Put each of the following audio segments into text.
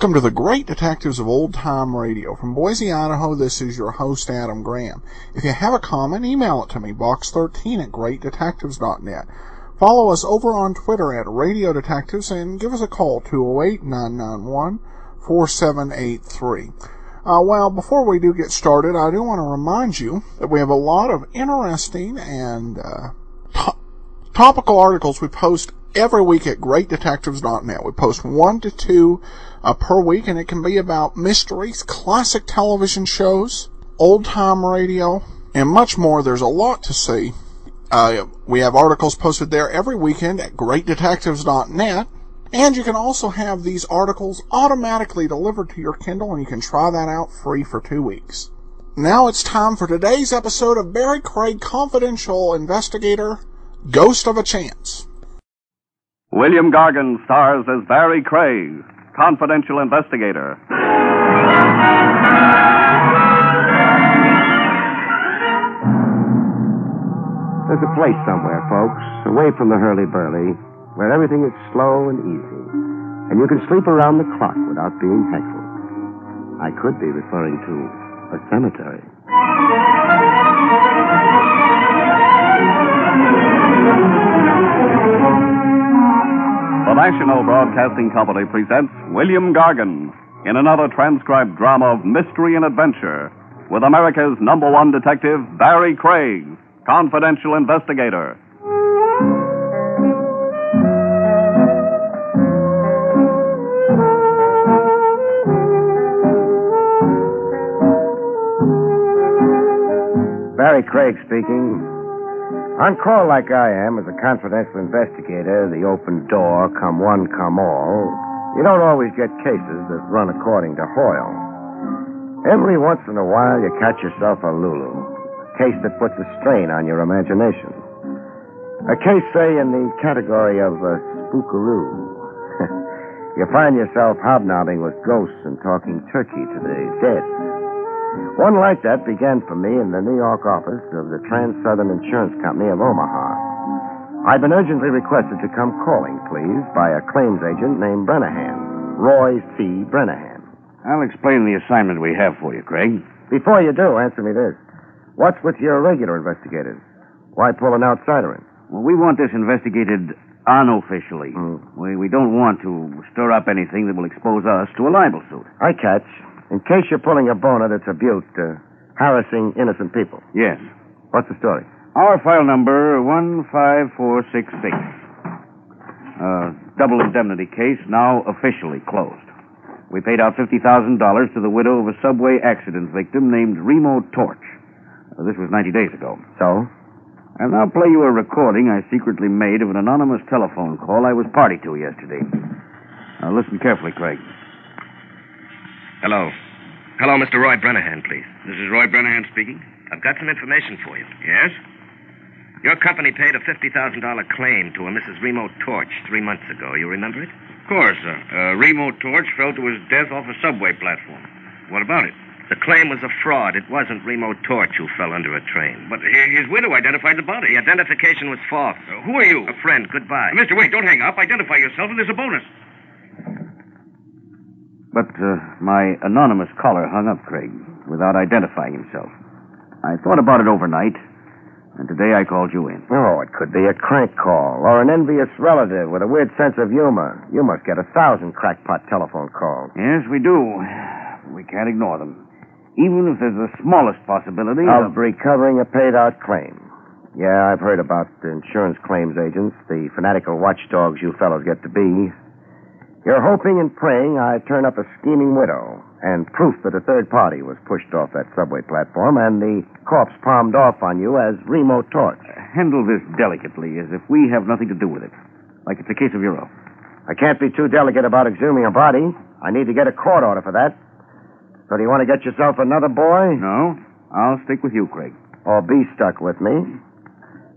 Welcome to the Great Detectives of Old Time Radio. From Boise, Idaho, this is your host, Adam Graham. If you have a comment, email it to me, box13 at greatdetectives.net. Follow us over on Twitter at Radio Detectives and give us a call, 208-991-4783. Uh, well, before we do get started, I do want to remind you that we have a lot of interesting and uh, to- topical articles we post every week at greatdetectives.net. We post one to two uh, per week, and it can be about mysteries, classic television shows, old time radio, and much more. There's a lot to see. Uh, we have articles posted there every weekend at greatdetectives.net. And you can also have these articles automatically delivered to your Kindle, and you can try that out free for two weeks. Now it's time for today's episode of Barrie Craig Confidential Investigator Ghost of a Chance. William Gargan stars as Barrie Craig, confidential investigator. There's a place somewhere, folks, away from the hurly-burly, where everything is slow and easy, and you can sleep around the clock without being heckled. I could be referring to a cemetery. The National Broadcasting Company presents William Gargan in another transcribed drama of mystery and adventure with America's number one detective, Barrie Craig, confidential investigator. Barrie Craig speaking. On call like I am as a confidential investigator, the open door, come one, come all, you don't always get cases that run according to Hoyle. Every once in a while, you catch yourself a Lulu, a case that puts a strain on your imagination. A case, say, in the category of uh, spookaroo. you find yourself hobnobbing with ghosts and talking turkey to the dead. One like that began for me in the New York office of the Trans Southern Insurance Company of Omaha. I've been urgently requested to come calling, please, by a claims agent named Brennahan, Roy C. Brennahan. I'll explain the assignment we have for you, Craig. Before you do, answer me this. What's with your regular investigators? Why pull an outsider in? Well, we want this investigated unofficially. Hmm. We, we don't want to stir up anything that will expose us to a libel suit. I catch. In case you're pulling a boner that's a butte, uh, harassing innocent people. Yes. What's the story? Our file number 15466. Uh, double indemnity case now officially closed. We paid out $50,000 to the widow of a subway accident victim named Remo Torch. Uh, this was 90 days ago. So? And I'll now play you a recording I secretly made of an anonymous telephone call I was party to yesterday. Now listen carefully, Craig. Hello. Hello, Mr. Roy Brennahan, please. This is Roy Brennahan speaking. I've got some information for you. Yes? Your company paid a $50,000 claim to a Mrs. Remo Torch three months ago. You remember it? Of course, sir. Uh, Remo Torch fell to his death off a subway platform. What about it? The claim was a fraud. It wasn't Remo Torch who fell under a train. But his widow identified the body. The identification was false. Uh, who are you? A friend. Goodbye. Uh, Mister, wait, don't hang up. Identify yourself, and there's a bonus. But uh, my anonymous caller hung up, Craig, without identifying himself. I thought about it overnight, and today I called you in. Oh, it could be a crank call or an envious relative with a weird sense of humor. You must get a thousand crackpot telephone calls. Yes, we do. We can't ignore them. Even if there's the smallest possibility Of recovering a paid out claim. Yeah, I've heard about the insurance claims agents, the fanatical watchdogs you fellows get to be. You're hoping and praying I turn up a scheming widow and proof that a third party was pushed off that subway platform and the corpse palmed off on you as Remo Torch. handle this delicately, as if we have nothing to do with it. Like it's a case of your own. I can't be too delicate about exhuming a body. I need to get a court order for that. So do you want to get yourself another boy? No, I'll stick with you, Craig. Or be stuck with me?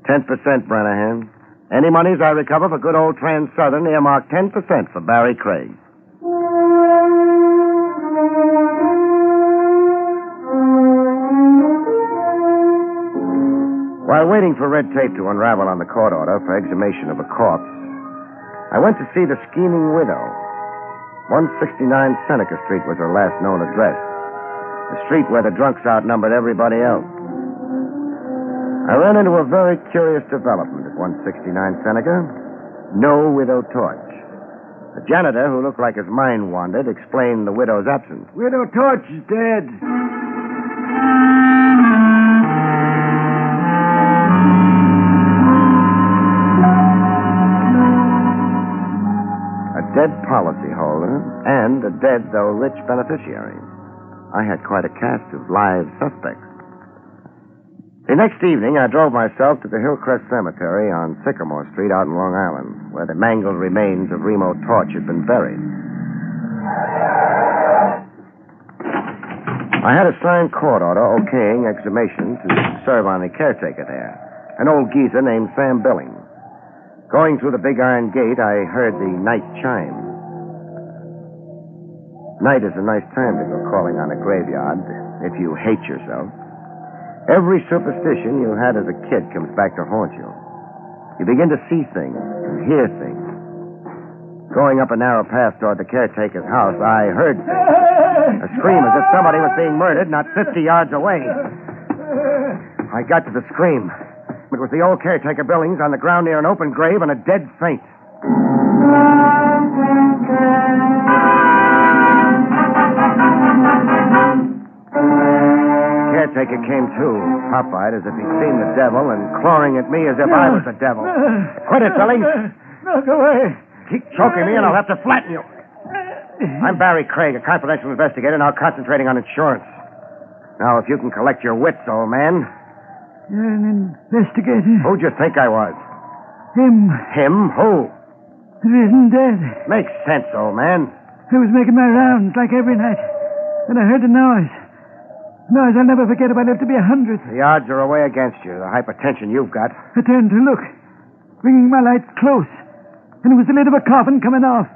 Ten percent, Brennahan. Any monies I recover for good old Trans Southern earmark ten percent for Barrie Craig. While waiting for red tape to unravel on the court order for exhumation of a corpse, I went to see the scheming widow. 169 Seneca Street was her last known address. The street where the drunks outnumbered everybody else. I ran into a very curious development at 169 Seneca. No widow torch. The janitor, who looked like his mind wandered, explained the widow's absence. Widow Torch is dead. A dead policyholder and a dead, though rich, beneficiary. I had quite a cast of live suspects. The next evening, I drove myself to the Hillcrest Cemetery on Sycamore Street out in Long Island, where the mangled remains of Remo Torch had been buried. I had a signed court order okaying exhumation to serve on the caretaker there, an old geezer named Sam Billings. Going through the big iron gate, I heard the night chime. Night is a nice time to go calling on a graveyard if you hate yourself. Every superstition you had as a kid comes back to haunt you. You begin to see things and hear things. Going up a narrow path toward the caretaker's house, I heard. A scream as if somebody was being murdered not 50 yards away. I got to the scream. It was the old caretaker Billings on the ground near an open grave and a dead faint. Caretaker came to, pop-eyed as if he'd seen the devil and clawing at me as if I was the devil. Quit it, Billings. Look away. Keep choking me and I'll have to flatten you. I'm Barrie Craig, a confidential investigator, now concentrating on insurance. Now, if you can collect your wits, old man. You're an investigator. Who'd you think I was? Him. Him? Who? The risen dead. Makes sense, old man. I was making my rounds like every night. And I heard the noise. Noise I'll never forget if I live to be a hundred. The odds are away against you, the hypertension you've got. I turned to look, bringing my light close. And it was the lid of a coffin coming off,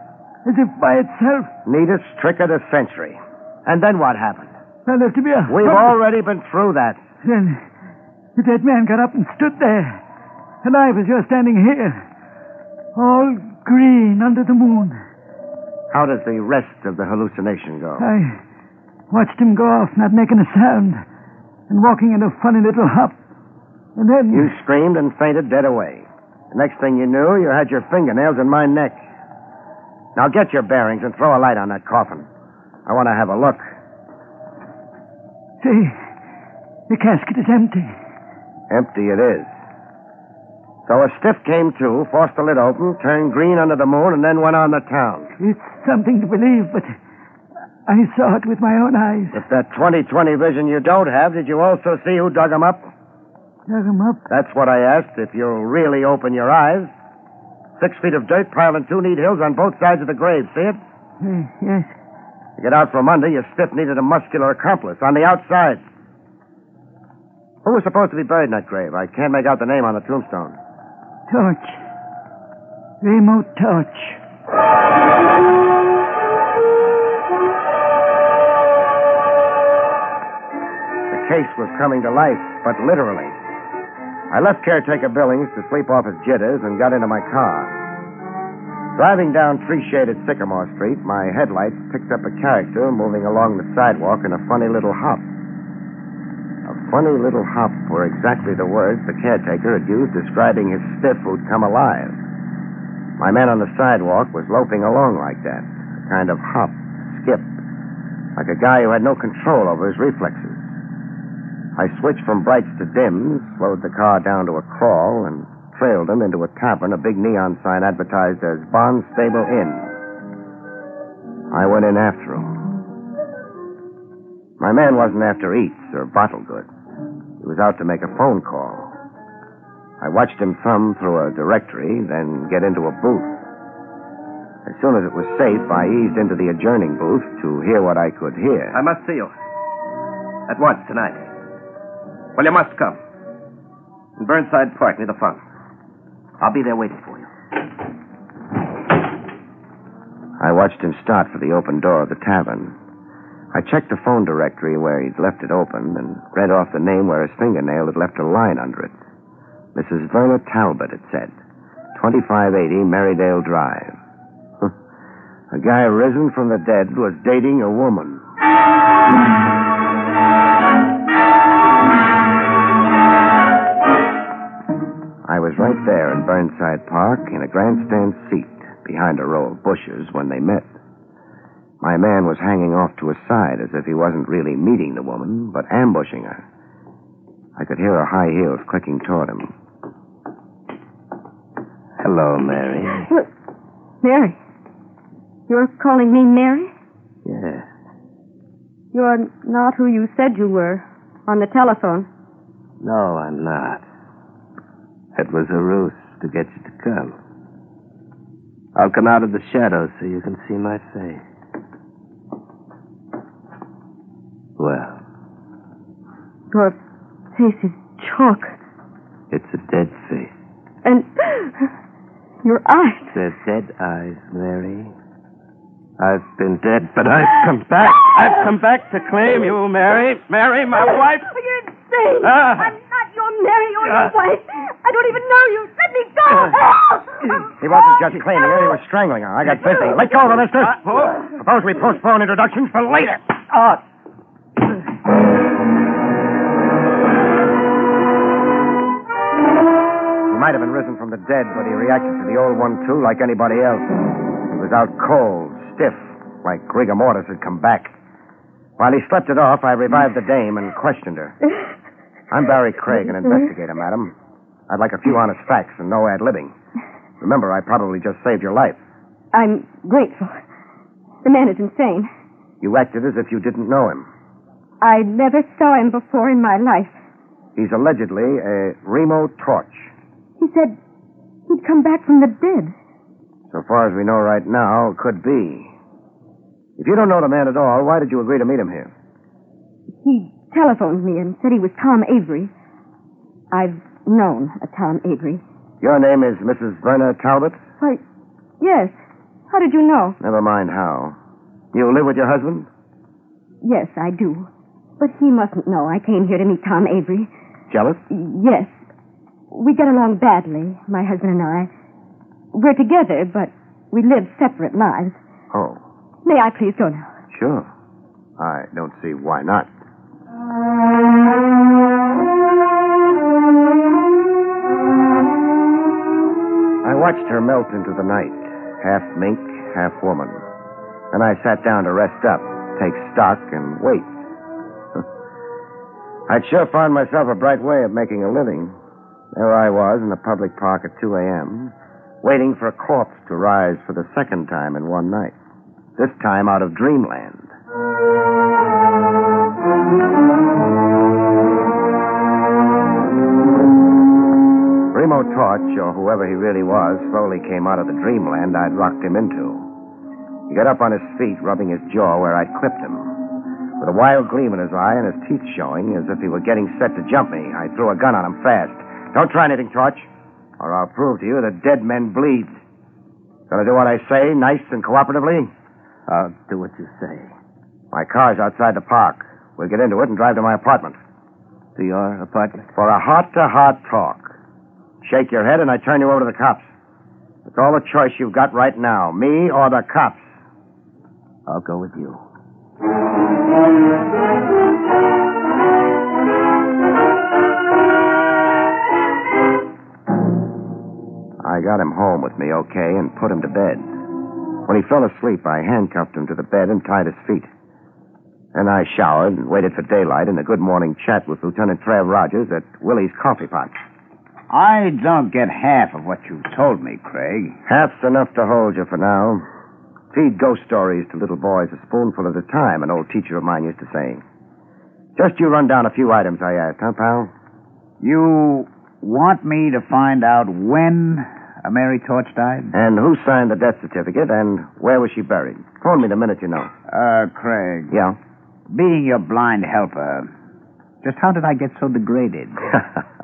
as if by itself. Neatest trick of the century. And then what happened? I lived to be a We've hundred. already been through that. Then the dead man got up and stood there. alive as you're standing here, all green under the moon. How does the rest of the hallucination go? I watched him go off, not making a sound, and walking in a funny little hop. And then. You screamed and fainted dead away. The next thing you knew, you had your fingernails in my neck. Now get your bearings and throw a light on that coffin. I want to have a look. See, the casket is empty. Empty it is. So a stiff came to, forced the lid open, turned green under the moon, and then went on the town. It's something to believe, but I saw it with my own eyes. With that 20-20 vision you don't have, did you also see who dug him up? Dug him up. That's what I asked, if you'll really open your eyes. Six feet of dirt piled in two neat hills on both sides of the grave. See it? Uh, yes. To get out from under, your stiff needed a muscular accomplice on the outside. Who was supposed to be buried in that grave? I can't make out the name on the tombstone. Torch. Remo Torch. Case was coming to life, but literally. I left caretaker Billings to sleep off his jitters and got into my car. Driving down tree-shaded Sycamore Street, my headlights picked up a character moving along the sidewalk in a funny little hop. A funny little hop were exactly the words the caretaker had used describing his stiff who'd come alive. My man on the sidewalk was loping along like that, a kind of hop, skip, like a guy who had no control over his reflexes. I switched from brights to dims, slowed the car down to a crawl, and trailed him into a tavern, a big neon sign advertised as Barnstable Inn. I went in after him. My man wasn't after eats or bottle goods. He was out to make a phone call. I watched him thumb through a directory, then get into a booth. As soon as it was safe, I eased into the adjourning booth to hear what I could hear. I must see you. At once, tonight. Well, you must come. In Burnside Park, near the fountain. I'll be there waiting for you. I watched him start for the open door of the tavern. I checked the phone directory where he'd left it open and read off the name where his fingernail had left a line under it. Mrs. Verna Talbot, it said. 2580 Marydale Drive. A guy risen from the dead was dating a woman. Was right there in Burnside Park in a grandstand seat behind a row of bushes when they met. My man was hanging off to his side as if he wasn't really meeting the woman, but ambushing her. I could hear her high heels clicking toward him. Hello, Mary. Look, Mary. You're calling me Mary? Yeah. You're not who you said you were on the telephone. No, I'm not. It was a ruse to get you to come. I'll come out of the shadows so you can see my face. Well, Your face is chalk. it's a dead face. And your eyes. They're dead eyes, Mary. I've been dead, but I've come back. I've come back to claim you, Mary. Mary, my wife. You're insane. Ah. I'm Mary or your wife. I don't even know you. Let me go. Help! He wasn't just claiming her, he was strangling her. I got busy. Let go of her, mister. Uh, Suppose we postpone introductions for later. Oh. He might have been risen from the dead, but he reacted to the old one, too, like anybody else. He was out cold, stiff, like rigor mortis had come back. While he slept it off, I revived the dame and questioned her. I'm Barrie Craig, an mm-hmm. investigator, madam. I'd like a few honest facts and no ad libbing. Remember, I probably just saved your life. I'm grateful. The man is insane. You acted as if you didn't know him. I never saw him before in my life. He's allegedly a Remo Torch. He said he'd come back from the dead. So far as we know right now, could be. If you don't know the man at all, why did you agree to meet him here? He telephoned me and said he was Tom Avery. I've known a Tom Avery. Your name is Mrs. Verna Talbot? Why, yes. How did you know? Never mind how. You live with your husband? Yes, I do. But he mustn't know I came here to meet Tom Avery. Jealous? Yes. We get along badly, my husband and I. We're together, but we live separate lives. Oh, May I please go now? sure. I don't see why not. Watched her melt into the night, half mink, half woman. Then I sat down to rest up, take stock, and wait. I'd sure found myself a bright way of making a living. There I was in the public park at 2 a.m., waiting for a corpse to rise for the second time in one night. This time out of dreamland. Really was, slowly came out of the dreamland I'd rocked him into. He got up on his feet, rubbing his jaw where I'd clipped him. With a wild gleam in his eye and his teeth showing, as if he were getting set to jump me, I threw a gun on him fast. Don't try anything, Torch, or I'll prove to you that dead men bleed. Gonna do what I say, nice and cooperatively? I'll do what you say. My car's outside the park. We'll get into it and drive to my apartment. To your apartment? For a heart-to-heart talk. Shake your head and I turn you over to the cops. It's all the choice you've got right now, me or the cops. I'll go with you. I got him home with me okay and put him to bed. When he fell asleep, I handcuffed him to the bed and tied his feet. Then I showered and waited for daylight and a good morning chat with Lieutenant Trav Rogers at Willie's Coffee Pot. I don't get half of what you've told me, Craig. Half's enough to hold you for now. Feed ghost stories to little boys a spoonful at a time, an old teacher of mine used to say. Just you run down a few items I asked, huh, pal? You want me to find out when a Mary Torch died? And who signed the death certificate, and where was she buried? Phone me the minute you know. Uh, Craig. Yeah? Being your blind helper, just how did I get so degraded?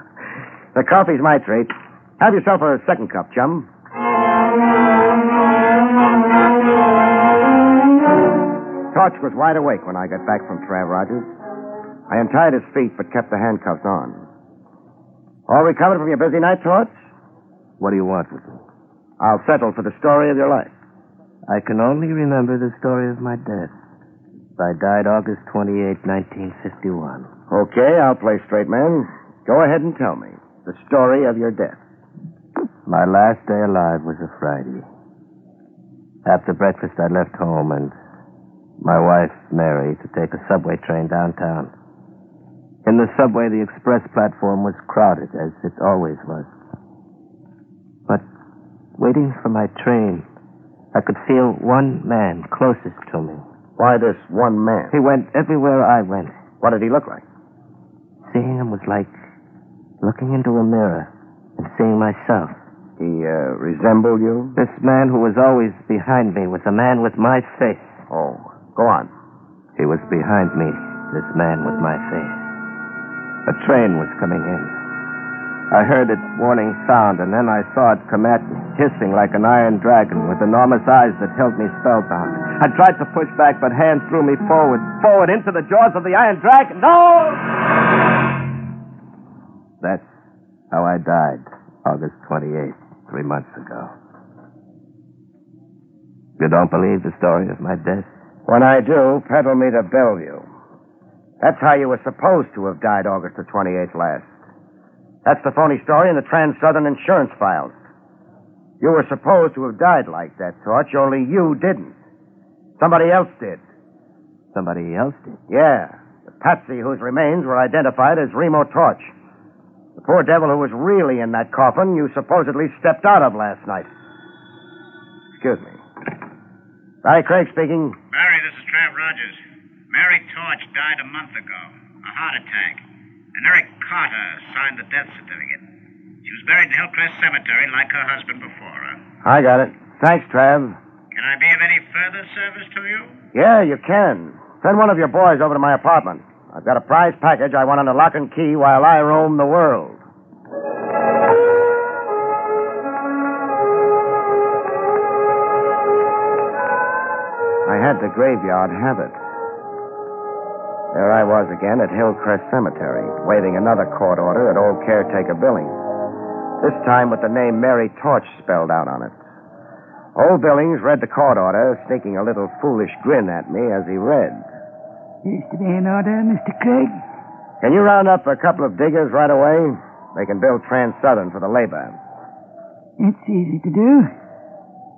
the coffee's my treat. Have yourself a second cup, chum. Torch was wide awake when I got back from Trav Rogers. I untied his feet but kept the handcuffs on. All recovered from your busy night, Torch? What do you want with me? I'll settle for the story of your life. I can only remember the story of my death. I died August 28, 1951. Okay, I'll play straight man. Go ahead and tell me the story of your death. My last day alive was a Friday. After breakfast, I left home and my wife, Mary, to take a subway train downtown. In the subway, the express platform was crowded, as it always was. But waiting for my train, I could feel one man closest to me. Why this one man? He went everywhere I went. What did he look like? Seeing him was like looking into a mirror and seeing myself. He uh, resembled you? This man who was always behind me was a man with my face. Oh, go on. He was behind me, this man with my face. A train was coming in. I heard its warning sound, and then I saw it come at me, hissing like an iron dragon with enormous eyes that held me spellbound. I tried to push back, but hands threw me forward, forward into the jaws of the iron dragon. No! That's how I died, August 28th, three months ago. You don't believe the story of my death? When I do, peddle me to Bellevue. That's how you were supposed to have died August the 28th last. That's the phony story in the Trans Southern insurance files. You were supposed to have died like that, Torch, only you didn't. Somebody else did. Somebody else did? Yeah. The patsy whose remains were identified as Remo Torch. The poor devil who was really in that coffin you supposedly stepped out of last night. Excuse me. Barrie Craig speaking. Barrie, this is Trav Rogers. Mary Torch died a month ago. A heart attack. And Eric Carter signed the death certificate. She was buried in Hillcrest Cemetery like her husband before her. I got it. Thanks, Trav. Can I be of any further service to you? Yeah, you can. Send one of your boys over to my apartment. I've got a prize package I want under lock and key while I roam the world. I had the graveyard habit. There I was again at Hillcrest Cemetery, waving another court order at old caretaker Billings. This time with the name Mary Torch spelled out on it. Old Billings read the court order, sneaking a little foolish grin at me as he read. Is to be an order, Mr. Craig? Can you round up a couple of diggers right away? They can build Trans Southern for the labor. It's easy to do.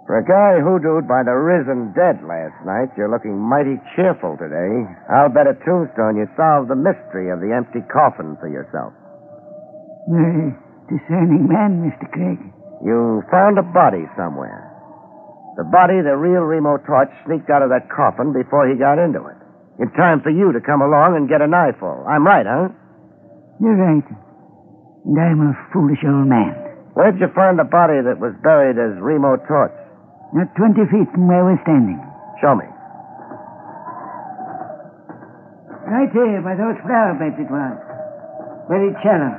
For a guy hoodooed by the risen dead last night, you're looking mighty cheerful today. I'll bet a tombstone you solved the mystery of the empty coffin for yourself. You're a discerning man, Mr. Craig. You found a body somewhere. The body the real Remo Torch sneaked out of that coffin before he got into it. In time for you to come along and get an eyeful. I'm right, huh? You're right. And I'm a foolish old man. Where'd you find the body that was buried as Remo Torch? Not 20 feet from where we're standing. Show me. Right here, by those flower beds it was. Very shallow.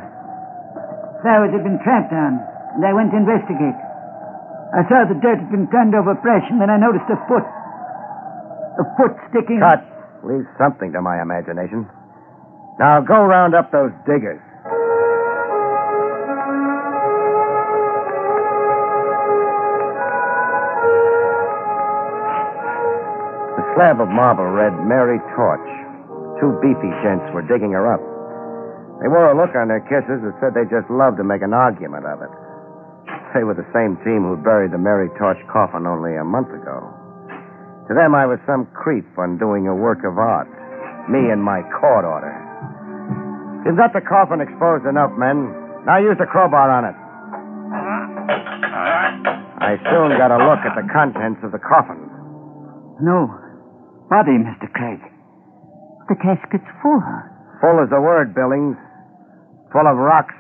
Flowers had been tramped on, and I went to investigate. I saw the dirt had been turned over fresh, and then I noticed a foot. A foot sticking. Cut. Leave something to my imagination. Now go round up those diggers. The slab of marble read Mary Torch. Two beefy gents were digging her up. They wore a look on their kisses that said they just loved to make an argument of it. They were the same team who buried the Mary Torch coffin only a month ago. To them, I was some creep undoing a work of art. Me and my court order. You've got the coffin exposed enough, men. Now use the crowbar on it. I soon got a look at the contents of the coffin. No. Body, Mr. Craig. The casket's full. Full is the word, Billings. Full of rocks.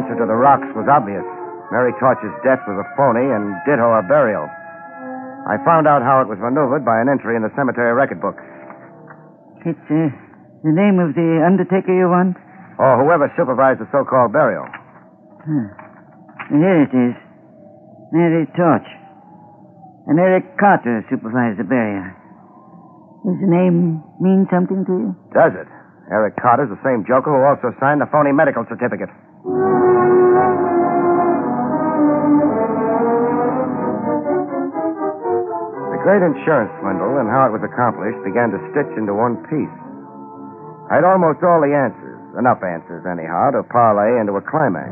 Answer to the rocks was obvious. Mary Torch's death was a phony, and ditto her burial. I found out how it was maneuvered by an entry in the cemetery record book. It's uh, the name of the undertaker you want? Or whoever supervised the so-called burial. Huh. Here it is. Mary Torch. And Eric Carter supervised the burial. Does the name mean something to you? Does it? Eric Carter's the same joker who also signed the phony medical certificate. Great insurance swindle and how it was accomplished began to stitch into one piece. I had almost all the answers, enough answers anyhow, to parlay into a climax.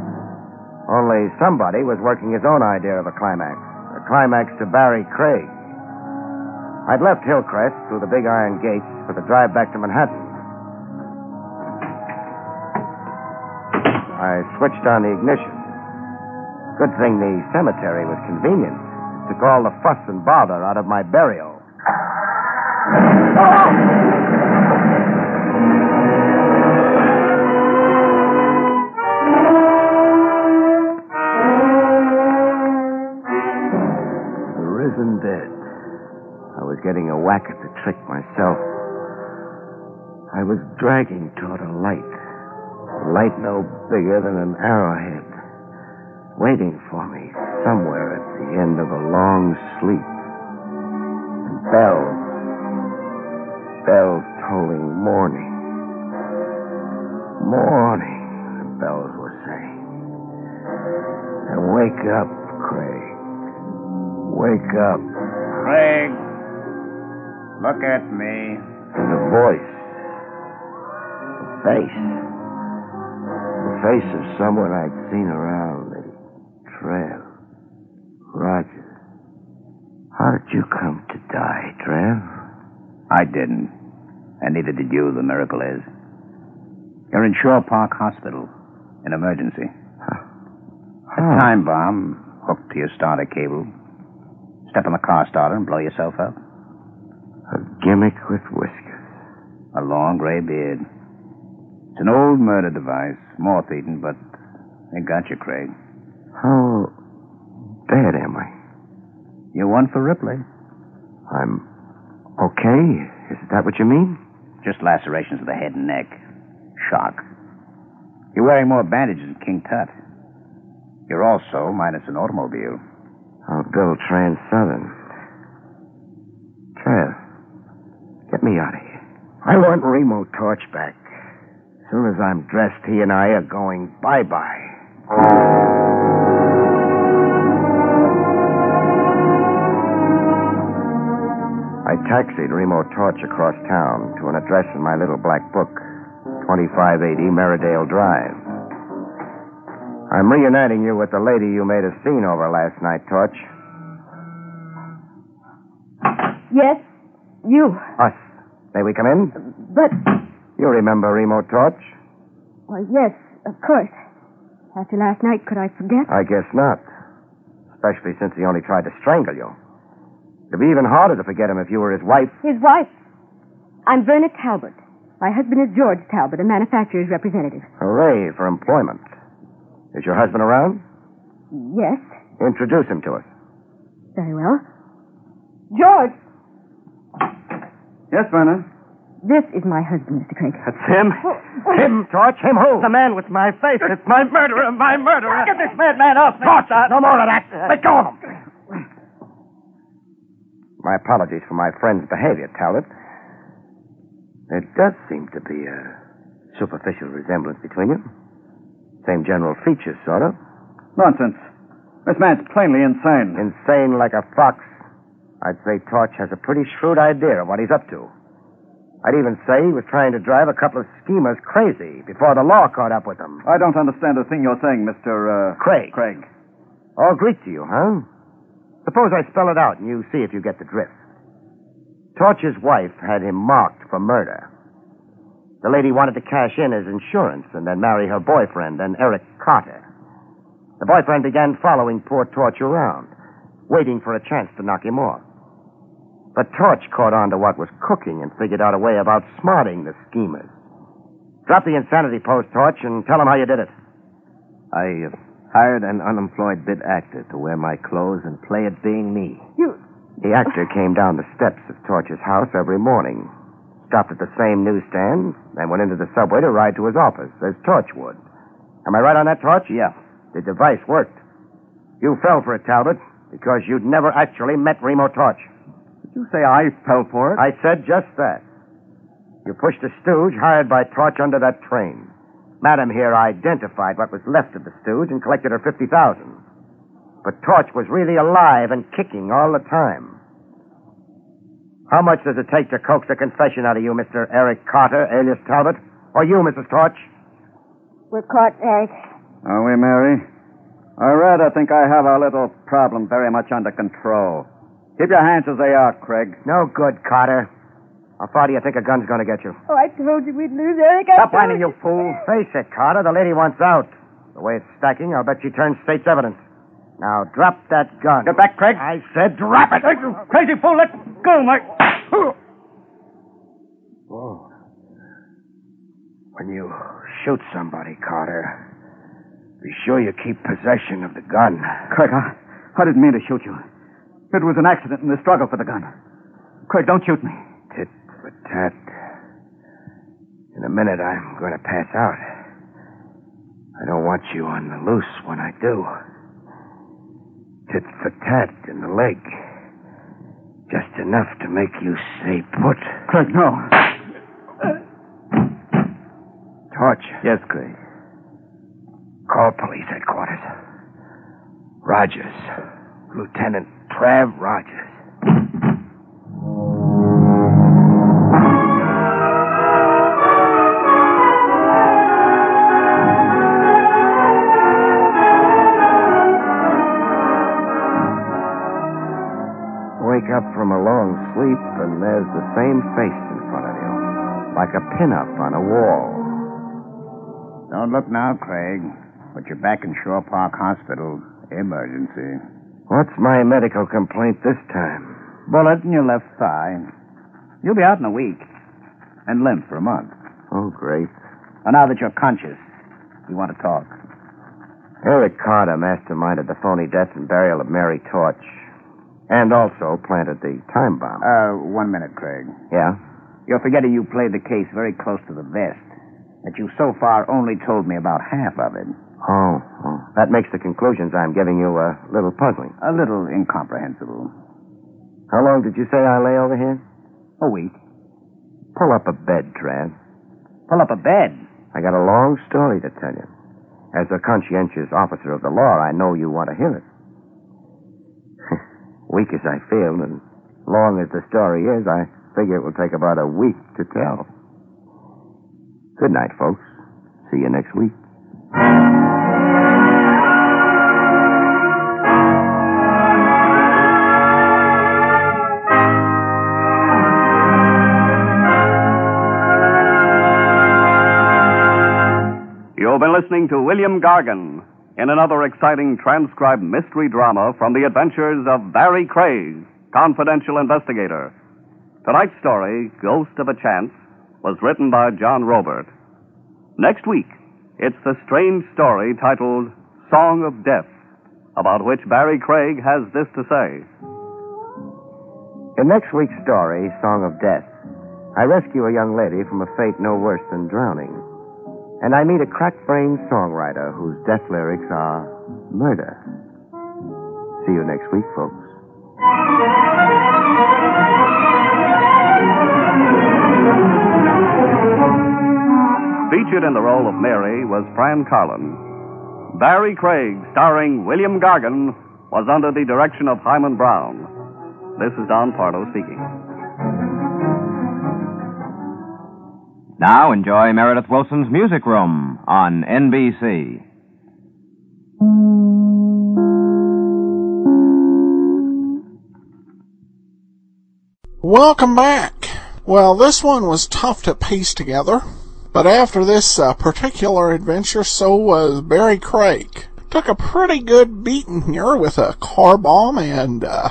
Only somebody was working his own idea of a climax, a climax to Barrie Craig. I'd left Hillcrest through the big iron gates for the drive back to Manhattan. I switched on the ignition. Good thing the cemetery was convenient. Took all the fuss and bother out of my burial. Risen dead. I was getting a whack at the trick myself. I was dragging toward a light. A light no bigger than an arrowhead. Waiting for me somewhere at the end of a long sleep. And bells. Bells tolling morning. Morning, the bells were saying. And wake up, Craig. Wake up. Craig, look at me. And the voice. The face. The face of someone I'd seen around. The Trav. Rogers. How did you come to die, Trav? I didn't. And neither did you, the miracle is. You're in Shore Park Hospital. In emergency. A time bomb hooked to your starter cable. Step on the car starter and blow yourself up. A gimmick with whiskers. A long gray beard. It's an old murder device, moth eaten, but they got you, Craig. How bad am I? You're one for Ripley. I'm okay? Is that what you mean? Just lacerations of the head and neck. Shock. You're wearing more bandages than King Tut. You're also minus an automobile. I'll go Trans Southern. Trav, get me out of here. I want Remo Torch back. As soon as I'm dressed, he and I are going bye I taxied Remo Torch across town to an address in my little black book 2580 Meridale Drive. I'm reuniting you with the lady you made a scene over last night, Torch. Yes, you. Us. May we come in? But, You remember Remo Torch? well, yes, of course. After last night, could I forget? I guess not. Especially since he only tried to strangle you. It'd be even harder to forget him if you were his wife. His wife. I'm Verna Talbot. My husband is George Talbot, a manufacturer's representative. Hooray for employment. Is your husband around? Yes, Introduce him to us. very well. George, Yes, Verna. this is my husband, Mr. Craig. That's him. Oh. Him, George. Him who? The man with my face. It's my murderer. My murderer. Get this madman off me. Torch. No more of that. Uh, Let go of him. My apologies for my friend's behavior, Talbot. There does seem to be a superficial resemblance between you. Same general features, sort of. Nonsense. This man's plainly insane. Insane like a fox. I'd say Torch has a pretty shrewd idea of what he's up to. I'd even say he was trying to drive a couple of schemers crazy before the law caught up with them. I don't understand a thing you're saying, Mr. Uh, Craig. Craig. All Greek to you, huh? Suppose I spell it out and you see if you get the drift. Torch's wife had him marked for murder. The lady wanted to cash in his insurance and then marry her boyfriend, then Eric Carter. The boyfriend began following poor Torch around, waiting for a chance to knock him off. But Torch caught on to what was cooking and figured out a way of outsmarting the schemers. Drop the insanity post, Torch, and tell them how you did it. I uh, hired an unemployed bit actor to wear my clothes and play at being me. You. The actor came down the steps of Torch's house every morning, stopped at the same newsstand, then went into the subway to ride to his office, as Torch would. Am I right on that, Torch? Yeah. The device worked. You fell for it, Talbot, because you'd never actually met Remo Torch. Did you say I fell for it? I said just that. You pushed a stooge hired by Torch under that train. Madam here identified what was left of the stooge and collected her 50000 But Torch was really alive and kicking all the time. How much does it take to coax a confession out of you, Mr. Eric Carter, alias Talbot? Or you, Mrs. Torch? We're caught, Eric. Are we, Mary? I rather think I have our little problem very much under control. Keep your hands as they are, Craig. No good, Carter. How far do you think a gun's going to get you? Oh, I told you we'd lose, Eric. I Stop whining, you fool. Face it, Carter. The lady wants out. The way it's stacking, I'll bet she turns state's evidence. Now, drop that gun. Get back, Craig. I said drop it. You crazy fool. Let go, my... Whoa. When you shoot somebody, Carter, be sure you keep possession of the gun. Craig, I, I didn't mean to shoot you. It was an accident in the struggle for the gun. Craig, don't shoot me. Tat. In a minute, I'm going to pass out. I don't want you on the loose when I do. Tit for tat in the leg. Just enough to make you stay put. Craig, no. Torch. Yes, Craig. Call police headquarters. Rogers. Lieutenant Trav Rogers. Wake up from a long sleep, and there's the same face in front of you, like a pinup on a wall. Don't look now, Craig. But you're back in Shore Park Hospital. Emergency. What's my medical complaint this time? Bullet in your left thigh. You'll be out in a week. And limp for a month. Oh, great. And now that you're conscious, you want to talk. Eric Carter masterminded the phony death and burial of Mary Torch. And also planted the time bomb. Uh, one minute, Craig. Yeah? You're forgetting you played the case very close to the vest. That you so far only told me about half of it. Oh, oh. That makes the conclusions I'm giving you a little puzzling. A little incomprehensible. How long did you say I lay over here? A week. Pull up a bed, Trav. Pull up a bed. I got a long story to tell you. As a conscientious officer of the law, I know you want to hear it. Weak as I feel, and long as the story is, I figure it will take about a week to tell. Good night, folks. See you next week. You've been listening to William Gargan in another exciting transcribed mystery drama from the adventures of Barrie Craig, confidential investigator. Tonight's story, Ghost of a Chance, was written by John Roeburt. Next week, it's the strange story titled Song of Death, about which Barrie Craig has this to say. In next week's story, Song of Death, I rescue a young lady from a fate no worse than drowning. And I meet a crack-brained songwriter whose death lyrics are murder. See you next week, folks. Featured in the role of Mary was Fran Carlon. Barrie Craig, starring William Gargan, was under the direction of Himan Brown. This is Don Pardo speaking. Now enjoy Meredith Willson's Music Room on NBC. Welcome back. Well, this one was tough to piece together, but after this uh, particular adventure, so was Barrie Craig. Took a pretty good beating here with a car bomb and uh,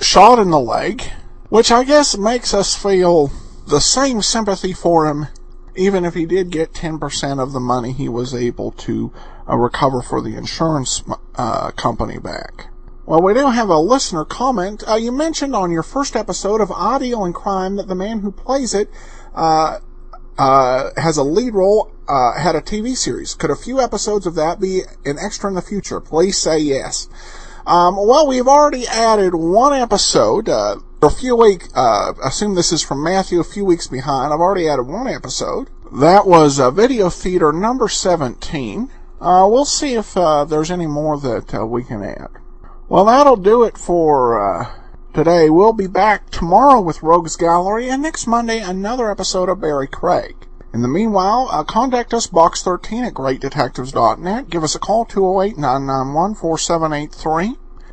shot in the leg, which I guess makes us feel the same sympathy for him, even if he did get 10% of the money he was able to uh, recover for the insurance uh, company back. Well, we do have a listener comment. Uh, you mentioned on your first episode of Audio and Crime that the man who plays it uh, uh, has a lead role, uh, had a TV series. Could a few episodes of that be an extra in the future? Please say yes. Um, well, we've already added one episode. A few week, uh, assume this is from Matthew, a few weeks behind. I've already added one episode. That was uh, Video Theater number 17. Uh, we'll see if uh, there's any more that uh, we can add. Well, that'll do it for uh, today. We'll be back tomorrow with Rogues Gallery, and next Monday, another episode of Barrie Craig. In the meanwhile, uh, contact us box13 at greatdetectives.net. Give us a call 208-991-4783.